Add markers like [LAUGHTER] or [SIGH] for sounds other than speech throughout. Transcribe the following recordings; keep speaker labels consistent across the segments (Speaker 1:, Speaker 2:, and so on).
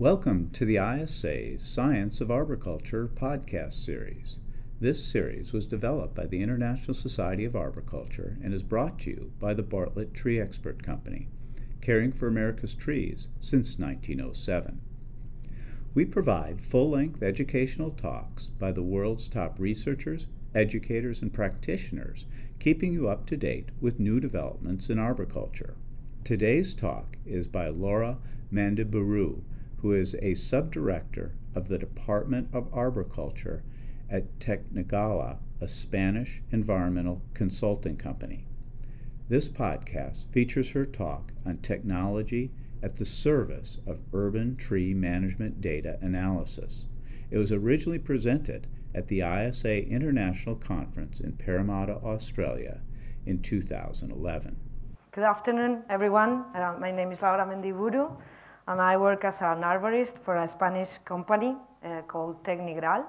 Speaker 1: Welcome to the ISA Science of Arboriculture podcast series. This series was developed by the International Society of Arboriculture and is brought to you by the Bartlett Tree Expert Company, caring for America's trees since 1907. We provide full length educational talks by the world's top researchers, educators, and practitioners, keeping you up to date with new developments in arboriculture. Today's talk is by Laura Mendiburu who is a subdirector of the Department of Arboriculture at Tecnigral, a Spanish environmental consulting company. This podcast features her talk on technology at the service of urban tree management data analysis. It was originally presented at the ISA International Conference in Parramatta, Australia in 2011.
Speaker 2: Good afternoon, everyone. Uh, my name is Laura Mendiburu and I work as an arborist for a Spanish company uh, called Tecnigral.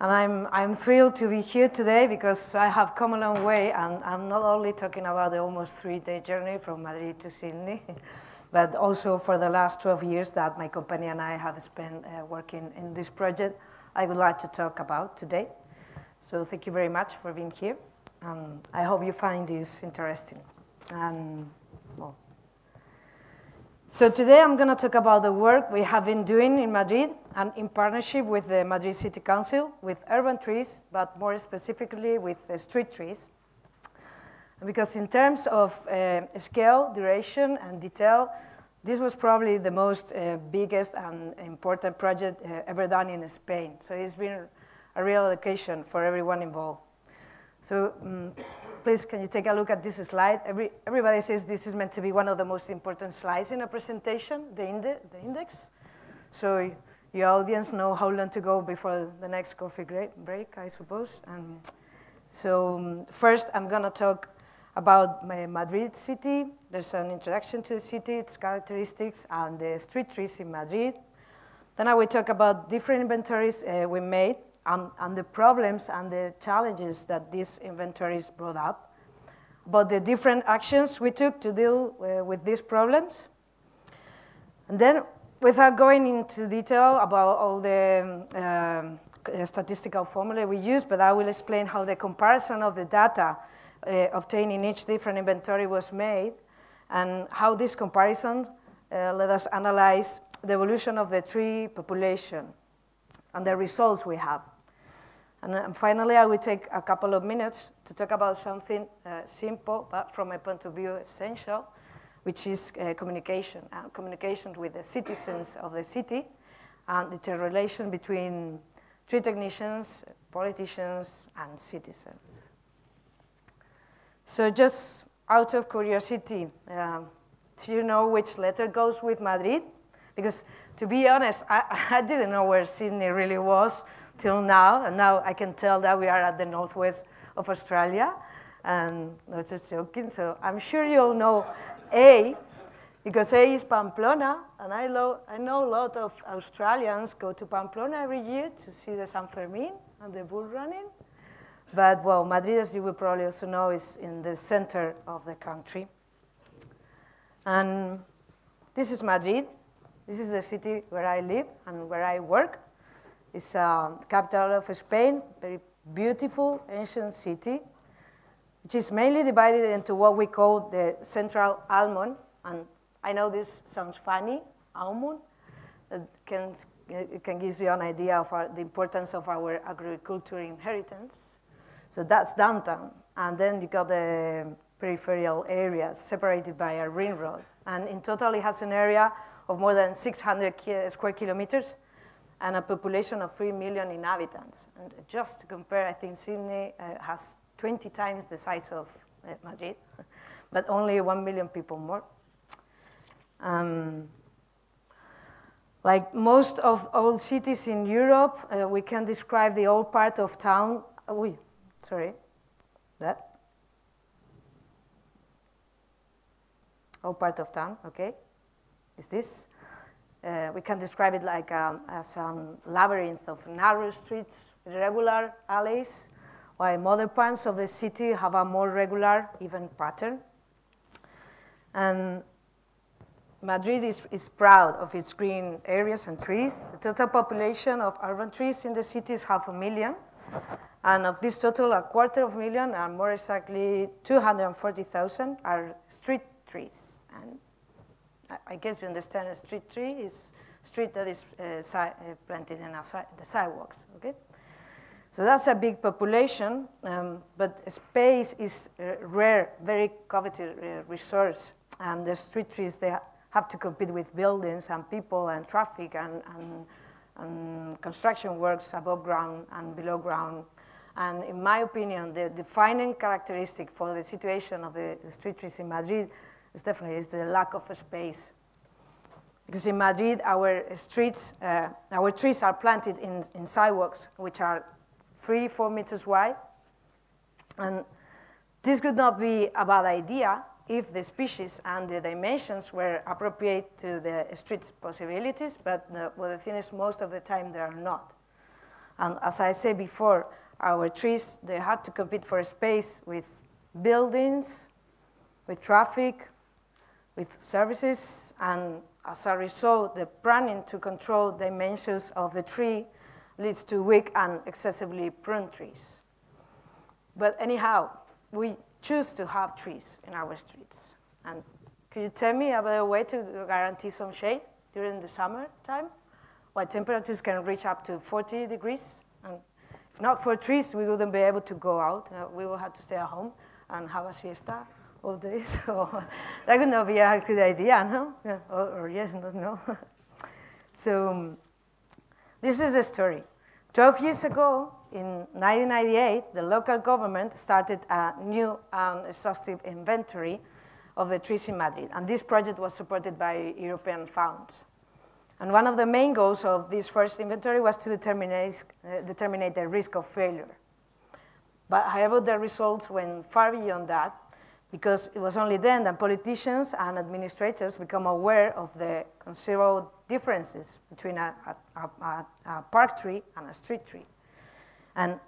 Speaker 2: And I'm, I'm thrilled to be here today because I have come a long way, and I'm not only talking about the almost three-day journey from Madrid to Sydney, [LAUGHS] but also for the last 12 years that my company and I have spent uh, working in this project, I would like to talk about today. So thank you very much for being here. and I hope you find this interesting. Well, so today I'm going to talk about the work we have been doing in Madrid and in partnership with the Madrid City Council with urban trees, but more specifically with street trees. Because in terms of uh, scale, duration, and detail, this was probably the most uh, biggest and important project uh, ever done in Spain. So it's been a real occasion for everyone involved. So um, please, can you take a look at this slide? Every, everybody says this is meant to be one of the most important slides in a presentation, the, the index. So your audience know how long to go before the next coffee break, I suppose. And so um, first, I'm going to talk about Madrid city. There's an introduction to the city, its characteristics, and the street trees in Madrid. Then I will talk about different inventories uh, we made and, and the problems and the challenges that these inventories brought up, but the different actions we took to deal uh, with these problems. And then, without going into detail about all the um, uh, statistical formula we use, but I will explain how the comparison of the data uh, obtained in each different inventory was made, and how this comparison uh, let us analyze the evolution of the tree population and the results we have. And uh, finally, I will take a couple of minutes to talk about something uh, simple, but from my point of view, essential, which is uh, communication, uh, communication with the citizens of the city, and the relation between tree technicians, politicians, and citizens. So just out of curiosity, um, do you know which letter goes with Madrid? Because to be honest, I, [LAUGHS] I didn't know where Sydney really was till now, and now I can tell that we are at the northwest of Australia, and not just joking, so I'm sure you all know A, because A is Pamplona, and I, lo I know a lot of Australians go to Pamplona every year to see the San Fermin and the bull running. But, well, Madrid, as you will probably also know, is in the center of the country. And this is Madrid. This is the city where I live and where I work. It's a capital of Spain, very beautiful ancient city, which is mainly divided into what we call the central Almon. And I know this sounds funny, Almon. It can, it can give you an idea of our, the importance of our agricultural inheritance. So that's downtown. And then you got the peripheral areas separated by a ring road. And in total, it has an area of more than 600 square kilometers and a population of 3 million inhabitants. And just to compare, I think Sydney uh, has 20 times the size of uh, Madrid, [LAUGHS] but only 1 million people more. Um, Like most of old cities in Europe, uh, we can describe the old part of town. Oh, sorry, that. Old part of town, okay, is this. Uh, we can describe it like um, as a labyrinth of narrow streets, irregular alleys, while modern parts of the city have a more regular, even pattern. And Madrid is, is proud of its green areas and trees. The total population of urban trees in the city is half a million. And of this total, a quarter of a million, and more exactly 240,000, are street trees. And I, guess you understand a street tree is street that is uh, si uh, planted in the sidewalks, okay? So that's a big population, um, but space is a rare, very coveted uh, resource. And the street trees, they have to compete with buildings and people and traffic and, and, and construction works above ground and below ground. And in my opinion, the defining characteristic for the situation of the street trees in Madrid is definitely is the lack of space. Because in Madrid, our streets, uh, our trees are planted in, in sidewalks, which are three, four meters wide. And this could not be a bad idea if the species and the dimensions were appropriate to the street's possibilities, but the, well, the thing is most of the time they are not. And as I said before, our trees, they had to compete for space with buildings, with traffic, with services, and as a result, the planning to control dimensions of the tree leads to weak and excessively pruned trees. But anyhow, we choose to have trees in our streets. And could you tell me about a way to guarantee some shade during the summer time? Why temperatures can reach up to 40 degrees. And if not for trees, we wouldn't be able to go out. Uh, we would have to stay at home and have a siesta all day. [LAUGHS] So that would not be a good idea, no? Yeah, or, or, yes, not no. [LAUGHS] so um, this is the story. 12 years ago, in 1998, the local government started a new and exhaustive inventory of the trees in Madrid. And this project was supported by European funds. And one of the main goals of this first inventory was to determine, uh, determine the risk of failure. But however, the results went far beyond that because it was only then that politicians and administrators become aware of the considerable differences between a, a, a, a park tree and a street tree. And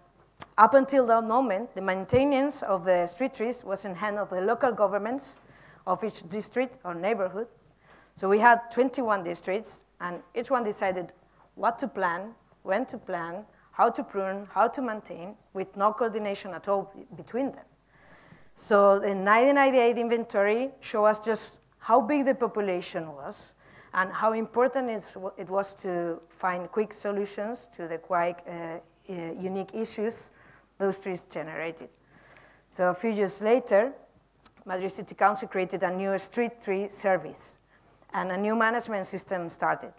Speaker 2: up until that moment, the maintenance of the street trees was in hand of the local governments of each district or neighborhood. So we had 21 districts, and each one decided what to plan, when to plan, how to prune, how to maintain, with no coordination at all between them. So the 1998 inventory showed us just how big the population was and how important it was to find quick solutions to the quite uh, uh, unique issues those trees generated. So a few years later, Madrid City Council created a new street tree service, and a new management system started.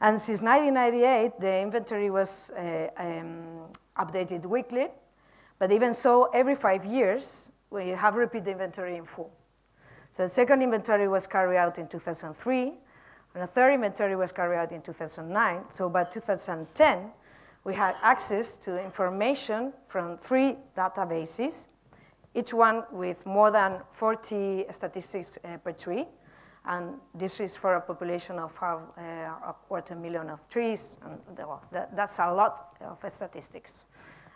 Speaker 2: And since 1998, the inventory was uh, um, updated weekly, but even so, every five years, we have repeat inventory in full. So the second inventory was carried out in 2003, and the third inventory was carried out in 2009. So by 2010, we had access to information from three databases, each one with more than 40 statistics uh, per tree. And this is for a population of uh, a quarter million of trees. And that, that's a lot of statistics.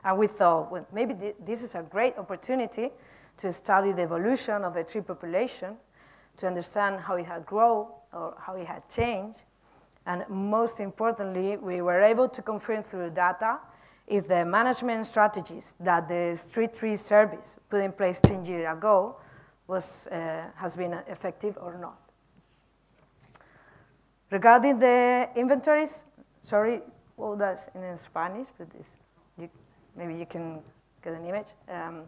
Speaker 2: And we thought, well, maybe th this is a great opportunity to study the evolution of the tree population, to understand how it had grown or how it had changed, and most importantly, we were able to confirm through data if the management strategies that the street tree service put in place 10 years ago was, uh, has been effective or not. Regarding the inventories, sorry, well, that's in Spanish, but you, maybe you can get an image. Um,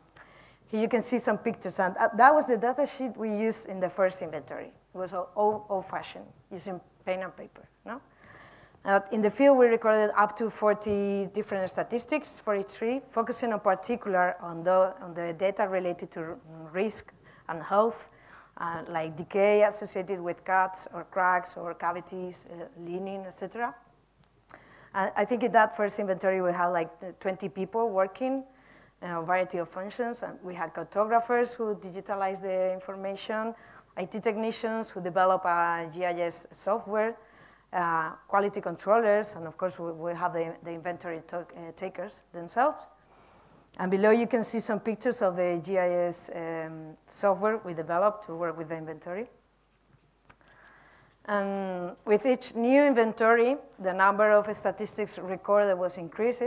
Speaker 2: here you can see some pictures, and that was the data sheet we used in the first inventory. It was all old-fashioned, using pen and paper. No? Uh, in the field, we recorded up to 40 different statistics for each tree, focusing in particular on the, on the data related to risk and health uh, like decay associated with cuts or cracks or cavities, uh, leaning, etc. I think in that first inventory we had like 20 people working, a variety of functions, and we had cartographers who digitalized the information, IT technicians who develop a GIS software, uh, quality controllers, and of course we, we have the, the inventory uh, takers themselves. And below you can see some pictures of the GIS um, software we developed to work with the inventory. And with each new inventory, the number of statistics recorded was increased.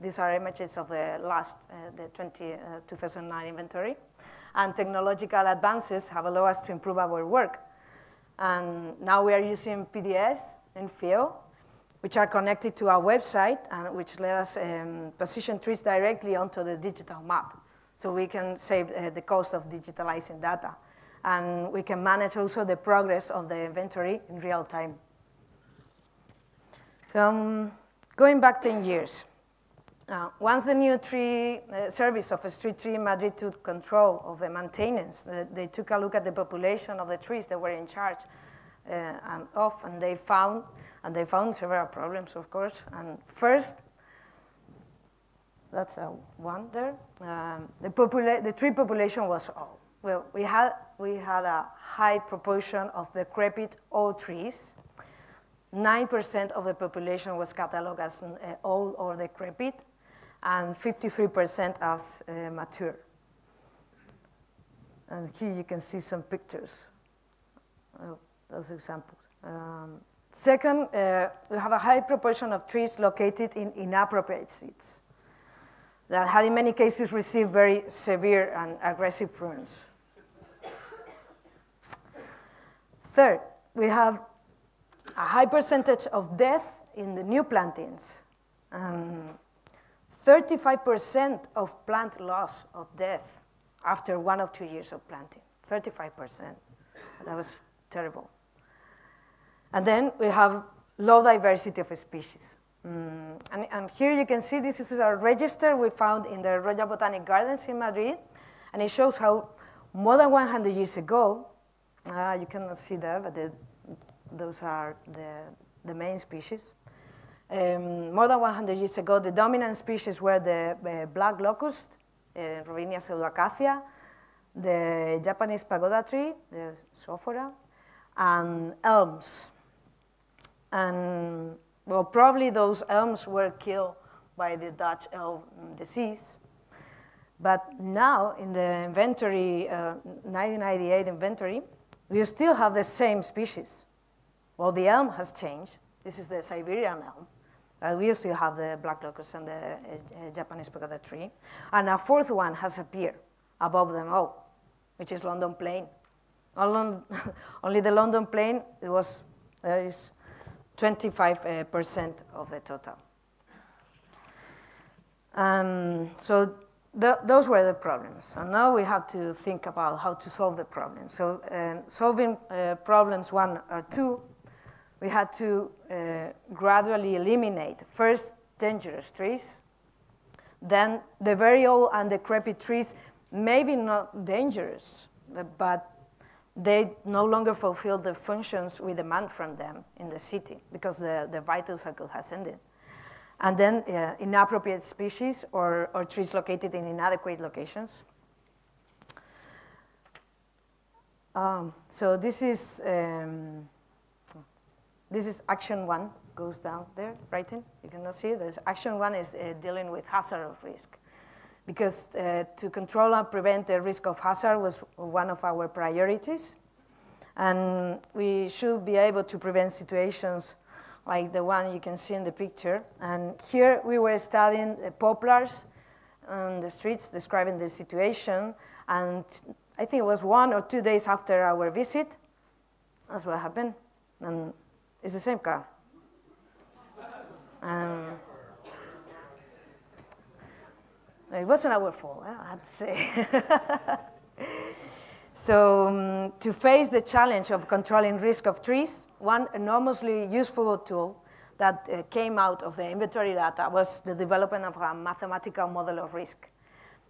Speaker 2: These are images of the last, uh, the 20, uh, 2009 inventory. And technological advances have allowed us to improve our work. And now we are using PDS and FEO, which are connected to our website and which let us um, position trees directly onto the digital map. So we can save uh, the cost of digitalizing data. And we can manage also the progress of the inventory in real time. So um, going back 10 years, uh, once the new tree uh, service of street tree Madrid took control of the maintenance, uh, they took a look at the population of the trees that were in charge uh, and of, and they found, and they found several problems, of course. And first, that's a one there. Um, the, the tree population was old. Well, we had, we had a high proportion of decrepit old trees. 9% of the population was cataloged as uh, old or decrepit, and 53% as uh, mature. And here you can see some pictures of those examples. Um, second, uh, we have a high proportion of trees located in inappropriate seats that had in many cases received very severe and aggressive prunes. Third, we have a high percentage of death in the new plantings. Um, 35% of plant loss of death after one or two years of planting. 35%. That was terrible. And then we have low diversity of species. Mm, and, and, here you can see this is a register we found in the Royal Botanic Gardens in Madrid. And it shows how more than 100 years ago, uh, you cannot see there, but the, those are the, the main species. Um, more than 100 years ago, the dominant species were the uh, black locust, uh, Robinia pseudoacacia, the Japanese pagoda tree, the Sophora, and elms. And, well, probably those elms were killed by the Dutch elm disease. But now, in the inventory, uh, 1998 inventory, we still have the same species. Well, the elm has changed. This is the Siberian elm. Uh, we still have the black locust and the uh, Japanese pagoda tree. And a fourth one has appeared above them all, which is London plane. [LAUGHS] only the London plane, it was, is 25% uh, of the total. Um, so the, those were the problems. And now we have to think about how to solve the problem. So um, solving uh, problems one or two we had to uh, gradually eliminate first dangerous trees, then the very old and decrepit trees, maybe not dangerous, but they no longer fulfill the functions we demand from them in the city because the, the vital cycle has ended. And then uh, inappropriate species or, or trees located in inadequate locations. Um, so this is um, this is action one, goes down there, writing. You cannot see. There's action one is uh, dealing with hazard of risk. Because uh, to control and prevent the risk of hazard was one of our priorities. And we should be able to prevent situations like the one you can see in the picture. And here we were studying the poplars on the streets, describing the situation. And I think it was one or two days after our visit, that's what happened. And it's the same car. Um, it wasn't our fault, I have to say. [LAUGHS] so um, to face the challenge of controlling risk of trees, one enormously useful tool that uh, came out of the inventory data was the development of a mathematical model of risk.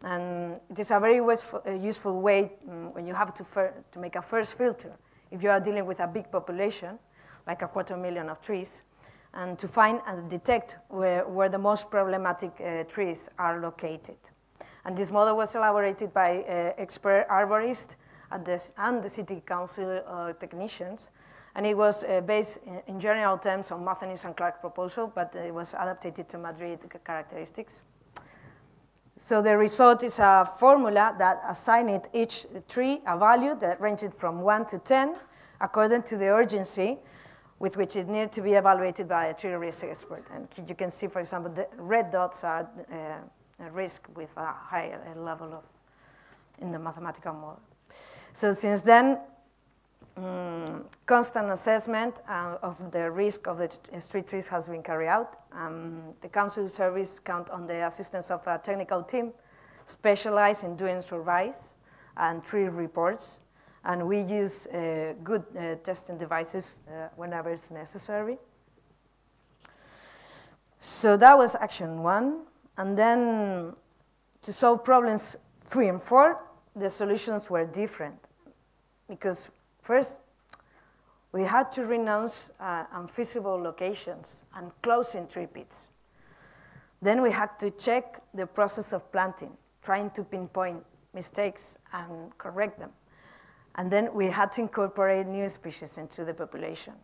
Speaker 2: And it is a very uh, useful way um, when you have to, to make a first filter. If you are dealing with a big population, like a quarter million of trees, and to find and detect where, where the most problematic uh, trees are located. And this model was elaborated by uh, expert arborists and the city council uh, technicians. And it was uh, based in, in, general terms on Matheny's and Clark proposal, but it was adapted to Madrid characteristics. So the result is a formula that assigned each tree a value that ranged from 1 to 10 according to the urgency with which it needed to be evaluated by a tree risk expert. And you can see, for example, the red dots are uh, a risk with a higher level of in the mathematical model. So since then, um, constant assessment uh, of the risk of the street trees has been carried out. Um, the council service count on the assistance of a technical team specialized in doing surveys and tree reports and we use uh, good uh, testing devices uh, whenever it's necessary. So that was action one. And then to solve problems three and four, the solutions were different. Because first, we had to renounce uh, unfeasible locations and closing tree pits. Then we had to check the process of planting, trying to pinpoint mistakes and correct them. And then we had to incorporate new species into the population.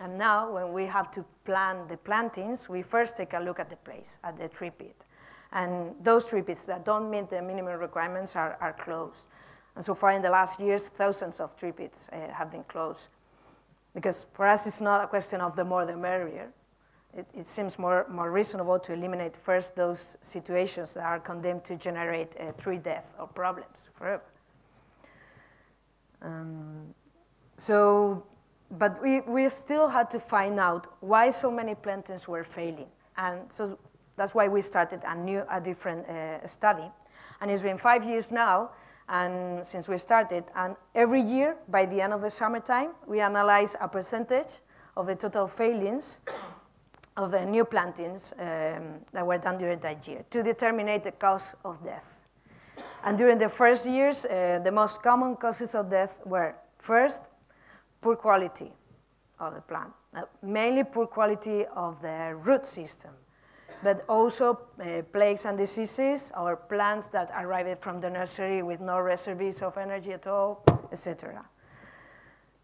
Speaker 2: And now, when we have to plan the plantings, we first take a look at the place, at the tree pit. And those tree pits that don't meet the minimum requirements are, are closed. And so far in the last years, thousands of tree pits uh, have been closed. Because for us, it's not a question of the more the merrier. It, it, seems more, more reasonable to eliminate first those situations that are condemned to generate uh, tree death or problems forever. Um, so, but we, we still had to find out why so many plantings were failing. And so that's why we started a new, a different uh, study. And it's been five years now, and since we started, and every year, by the end of the summertime, we analyze a percentage of the total failings of the new plantings um, that were done during that year to determine the cause of death. And during the first years, uh, the most common causes of death were first, poor quality of the plant, uh, mainly poor quality of the root system, but also uh, plagues and diseases or plants that arrived from the nursery with no reserves of energy at all, etc.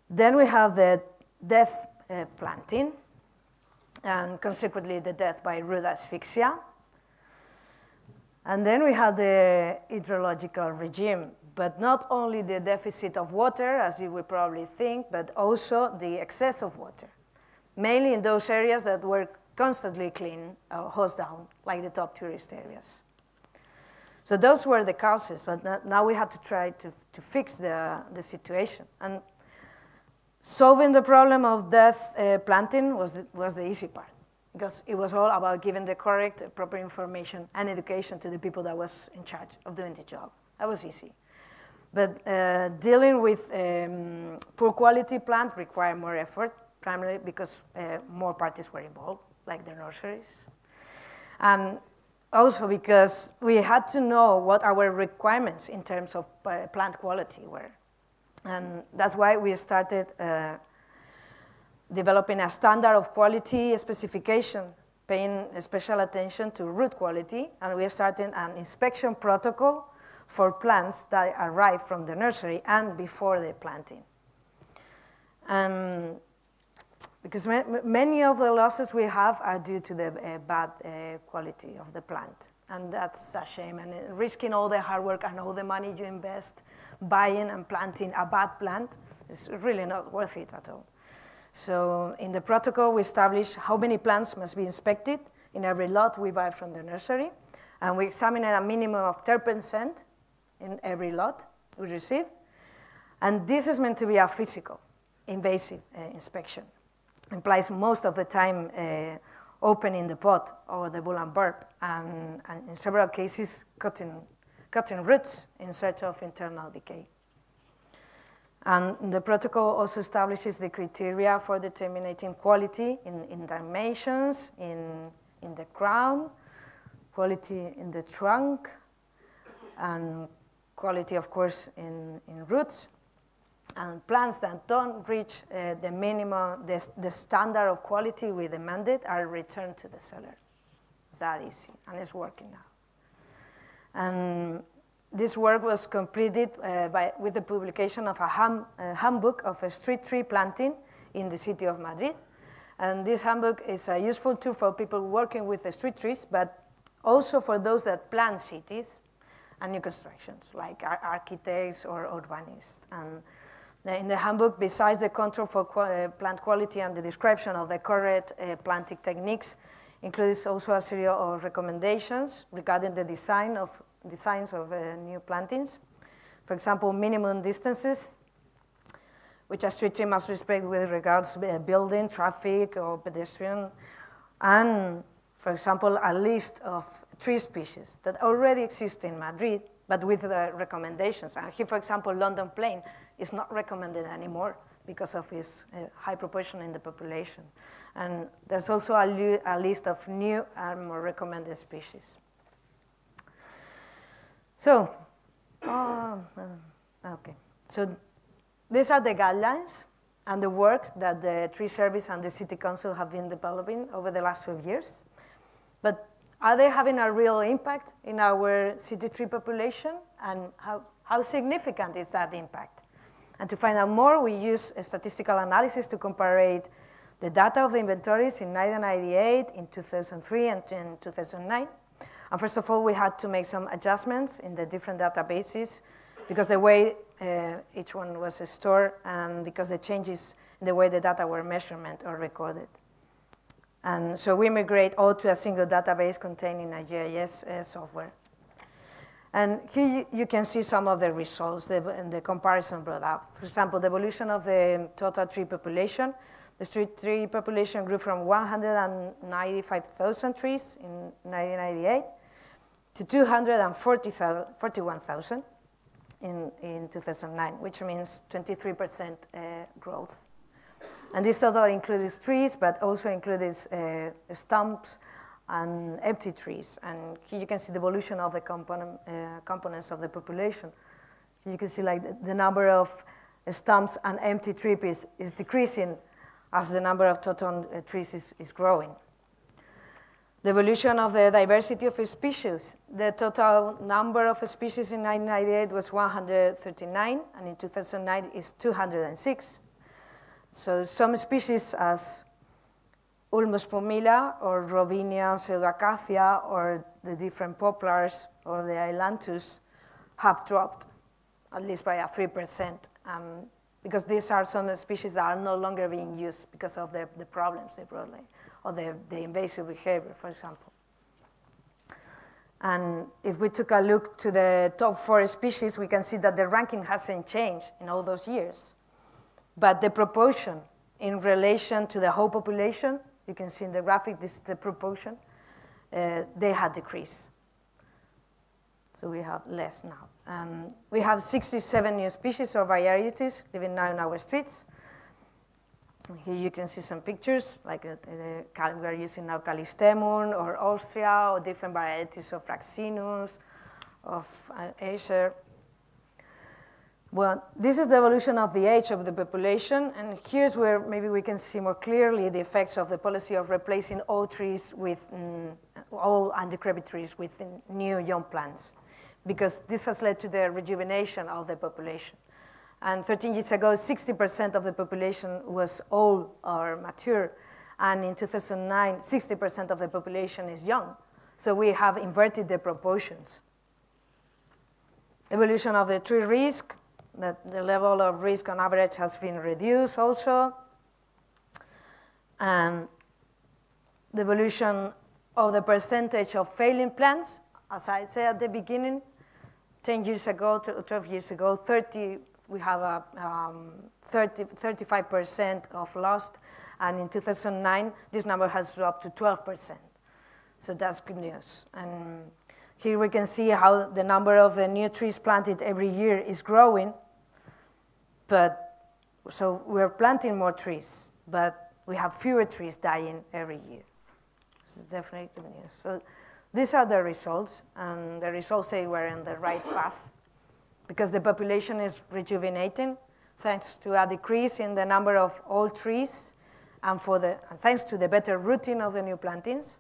Speaker 2: Then we have the death uh, planting, and consequently the death by root asphyxia, and then we had the hydrological regime, but not only the deficit of water, as you would probably think, but also the excess of water, mainly in those areas that were constantly clean, uh, hosed down, like the top tourist areas. So those were the causes, but now we had to try to, to fix the, the situation. And solving the problem of death uh, planting was the, was the easy part because it was all about giving the correct, proper information and education to the people that was in charge of doing the job. That was easy. But uh, dealing with um, poor quality plant required more effort, primarily because uh, more parties were involved, like the nurseries. And also because we had to know what our requirements in terms of uh, plant quality were. And that's why we started uh, developing a standard of quality specification, paying special attention to root quality, and we are starting an inspection protocol for plants that arrive from the nursery and before the planting. Um, because many of the losses we have are due to the uh, bad uh, quality of the plant. And that's a shame. And risking all the hard work and all the money you invest buying and planting a bad plant is really not worth it at all. So in the protocol, we establish how many plants must be inspected in every lot we buy from the nursery. And we examine a minimum of 10% in every lot we receive. And this is meant to be a physical, invasive uh, inspection. Implies most of the time uh, opening the pot or the ball and burlap, and, and in several cases, cutting, cutting roots in search of internal decay. And the protocol also establishes the criteria for determining quality in, in dimensions, in, in the crown, quality in the trunk, and quality, of course, in, in roots. And plants that don't reach uh, the minimum, the, the standard of quality we demanded are returned to the seller. It's that easy, and it's working now. And this work was completed uh, by, with the publication of a, handbook of a street tree planting in the city of Madrid. And this handbook is a useful tool for people working with the street trees, but also for those that plan cities and new constructions, like ar architects or urbanists. And in the handbook, besides the control for qu uh, plant quality and the description of the correct uh, planting techniques, includes also a series of recommendations regarding the design of designs of uh, new plantings. For example, minimum distances, which a street tree must respect with regards to uh, building, traffic, or pedestrian, and, for example, a list of tree species that already exist in Madrid, but with the recommendations. And here, for example, London plane is not recommended anymore because of its uh, high proportion in the population. And there's also a, a list of new and more recommended species. So, uh, okay. So these are the guidelines and the work that the tree service and the city council have been developing over the last 12 years. But are they having a real impact in our city tree population? And how, how significant is that impact? And to find out more, we use statistical analysis to compare the data of the inventories in 1998, in 2003, and in 2009. And first of all, we had to make some adjustments in the different databases because the way uh, each one was stored and because the changes in the way the data were measured or recorded. And so we migrate all to a single database containing a GIS uh, software. And here you, can see some of the results, the, the comparison brought up. For example, the evolution of the total tree population. The street tree population grew from 195,000 trees in 1998 to 241,000 in, in 2009, which means 23% uh, growth. And this total includes trees, but also includes uh, stumps and empty trees. And here you can see the evolution of the component, uh, components of the population. Here you can see like the, the number of stumps and empty trees is decreasing as the number of total uh, trees is, is growing. The evolution of the diversity of species. The total number of species in 1998 was 139, and in 2009 is 206. So some species as Ulmus pumila or Robinia pseudoacacia or the different poplars or the ailanthus have dropped, at least by a 3%, um, because these are some species that are no longer being used because of the, the problems they brought or the, the invasive behavior, for example. And if we took a look to the top four species, we can see that the ranking hasn't changed in all those years. But the proportion in relation to the whole population, you can see in the graphic, this is the proportion, uh, they had decreased. So we have less now. Um, we have 67 new species or varieties living now in our streets. Here you can see some pictures, like uh, uh, we are using now Callistemon or Austria, or different varieties of Fraxinus, of uh, Acer. Well, this is the evolution of the age of the population, and here's where maybe we can see more clearly the effects of the policy of replacing old trees with mm, old and decrepit trees with new young plants, because this has led to the rejuvenation of the population. And 13 years ago, 60% of the population was old or mature. And in 2009, 60% of the population is young. So we have inverted the proportions. Evolution of the tree risk, that the level of risk on average has been reduced also. And the evolution of the percentage of failing plants, as I said at the beginning, 10 years ago, 12 years ago, 30 we have a um, 30, 35% of lost, and in 2009, this number has dropped to 12%. So that's good news. And here we can see how the number of the new trees planted every year is growing, but so we're planting more trees, but we have fewer trees dying every year. This is definitely good news. So These are the results, and the results say we're in the right path because the population is rejuvenating thanks to a decrease in the number of old trees and, for the, thanks to the better rooting of the new plantings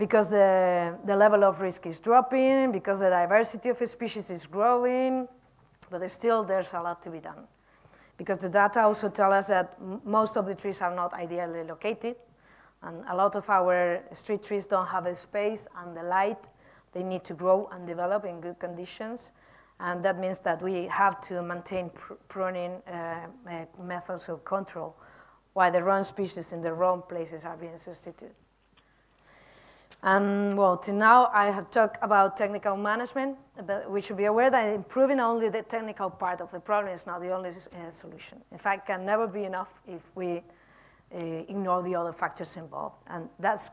Speaker 2: because the, the level of risk is dropping, because the diversity of species is growing, but still there's a lot to be done. Because the data also tell us that most of the trees are not ideally located, and a lot of our street trees don't have the space and the light they need to grow and develop in good conditions. And that means that we have to maintain pr pruning uh, uh, methods of control while the wrong species in the wrong places are being substituted. And well, till now I have talked about technical management, but we should be aware that improving only the technical part of the problem is not the only uh, solution. In fact, can never be enough if we uh, ignore the other factors involved. And that's,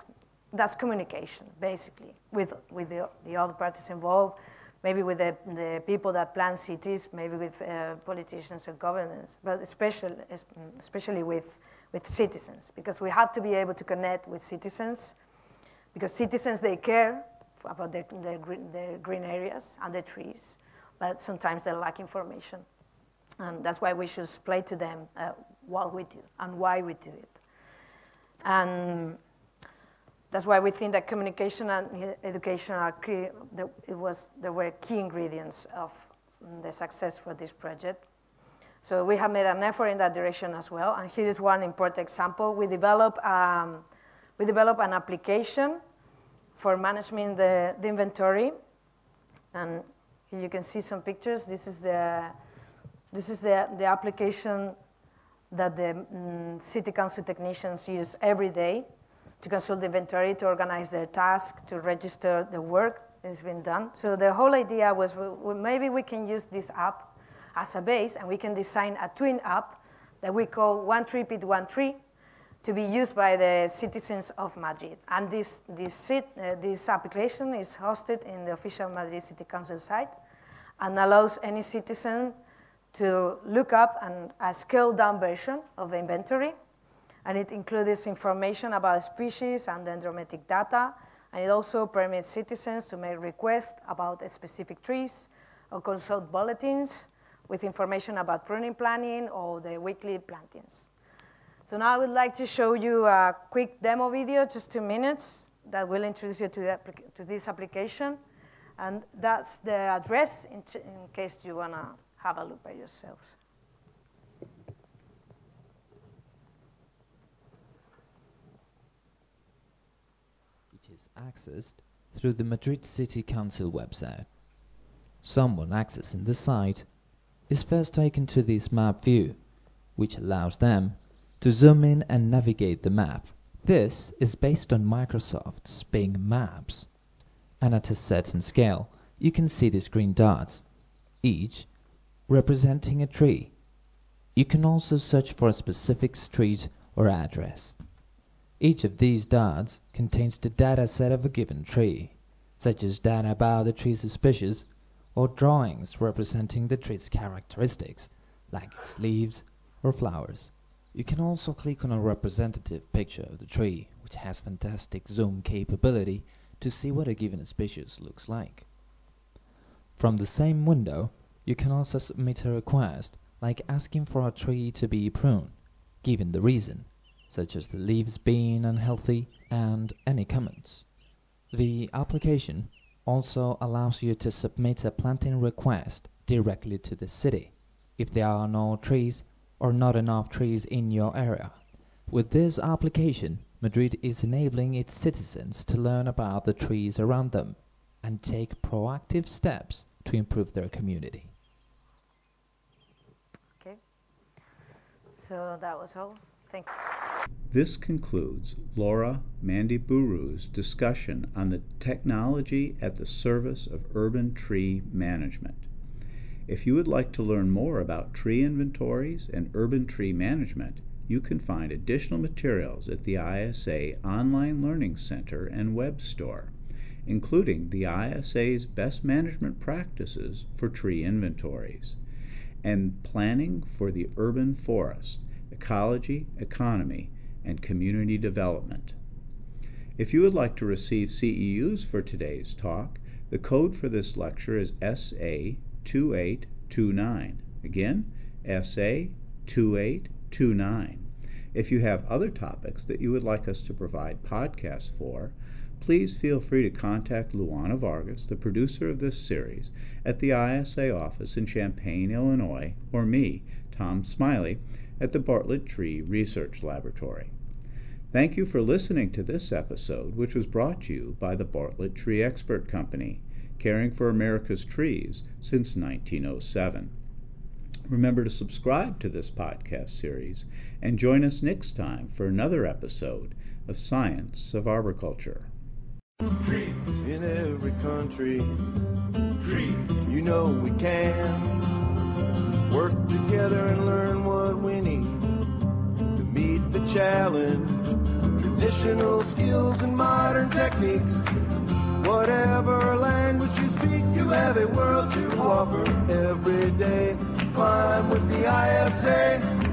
Speaker 2: that's communication, basically, with, with the, the other parties involved, maybe with the, the people that plan cities, maybe with uh, politicians and governments, but especially, especially with, with citizens, because we have to be able to connect with citizens because citizens, they care about their, their, their green areas and the trees, but sometimes they lack information. And that's why we should explain to them uh, what we do and why we do it. And that's why we think that communication and education are key, it was, there were key ingredients of the success for this project. So we have made an effort in that direction as well. And here is one important example. We developed, um, we developed an application for managing the, the inventory. And here you can see some pictures. This is the, this is the, the application that the um, city council technicians use every day to consult the inventory, to organize their task, to register the work that's been done. So the whole idea was well, maybe we can use this app as a base and we can design a twin app that we call One Tree Pit One Tree to be used by the citizens of Madrid. And this, this, uh, this application is hosted in the official Madrid City Council site and allows any citizen to look up an, a scaled down version of the inventory. And it includes information about species and dendrometric data. And it also permits citizens to make requests about specific trees or consult bulletins with information about pruning planning or the weekly plantings. So now I would like to show you a quick demo video, just two minutes, that will introduce you to, to this application. And that's the address in, in case you want to have a look by yourselves.
Speaker 3: It is accessed through the Madrid City Council website. Someone accessing the site is first taken to this map view, which allows them to zoom in and navigate the map. This is based on Microsoft's Bing Maps. And at a certain scale, you can see these green dots, each representing a tree. You can also search for a specific street or address. Each of these dots contains the data set of a given tree, such as data about the tree's species or drawings representing the tree's characteristics, like its leaves or flowers. You can also click on a representative picture of the tree, which has fantastic zoom capability to see what a given species looks like. From the same window, you can also submit a request, like asking for a tree to be pruned, given the reason, such as the leaves being unhealthy and any comments. The application also allows you to submit a planting request directly to the city. If there are no trees, or not enough trees in your area. With this application, Madrid is enabling its citizens to learn about the trees around them and take proactive steps to improve their community.
Speaker 2: Okay, so that was all. Thank you.
Speaker 1: This concludes Laura Mendiburu's discussion on the technology at the service of urban tree management. If you would like to learn more about tree inventories and urban tree management, you can find additional materials at the ISA Online Learning Center and web store, including the ISA's best management practices for tree inventories and planning for the urban forest, ecology, economy, and community development. If you would like to receive CEUs for today's talk, the code for this lecture is SA2829. Again, SA2829. If you have other topics that you would like us to provide podcasts for, please feel free to contact Luana Vargas, the producer of this series, at the ISA office in Champaign, Illinois, or me, Tom Smiley, at the Bartlett Tree Research Laboratory. Thank you for listening to this episode, which was brought to you by the Bartlett Tree Expert Company, caring for America's trees since 1907. Remember to subscribe to this podcast series and join us next time for another episode of Science of Arboriculture.
Speaker 4: Trees in every country. Trees, you know we can work together and learn what challenge. Traditional skills and modern techniques. Whatever language you speak, you have a world to offer every day. Climb with the ISA.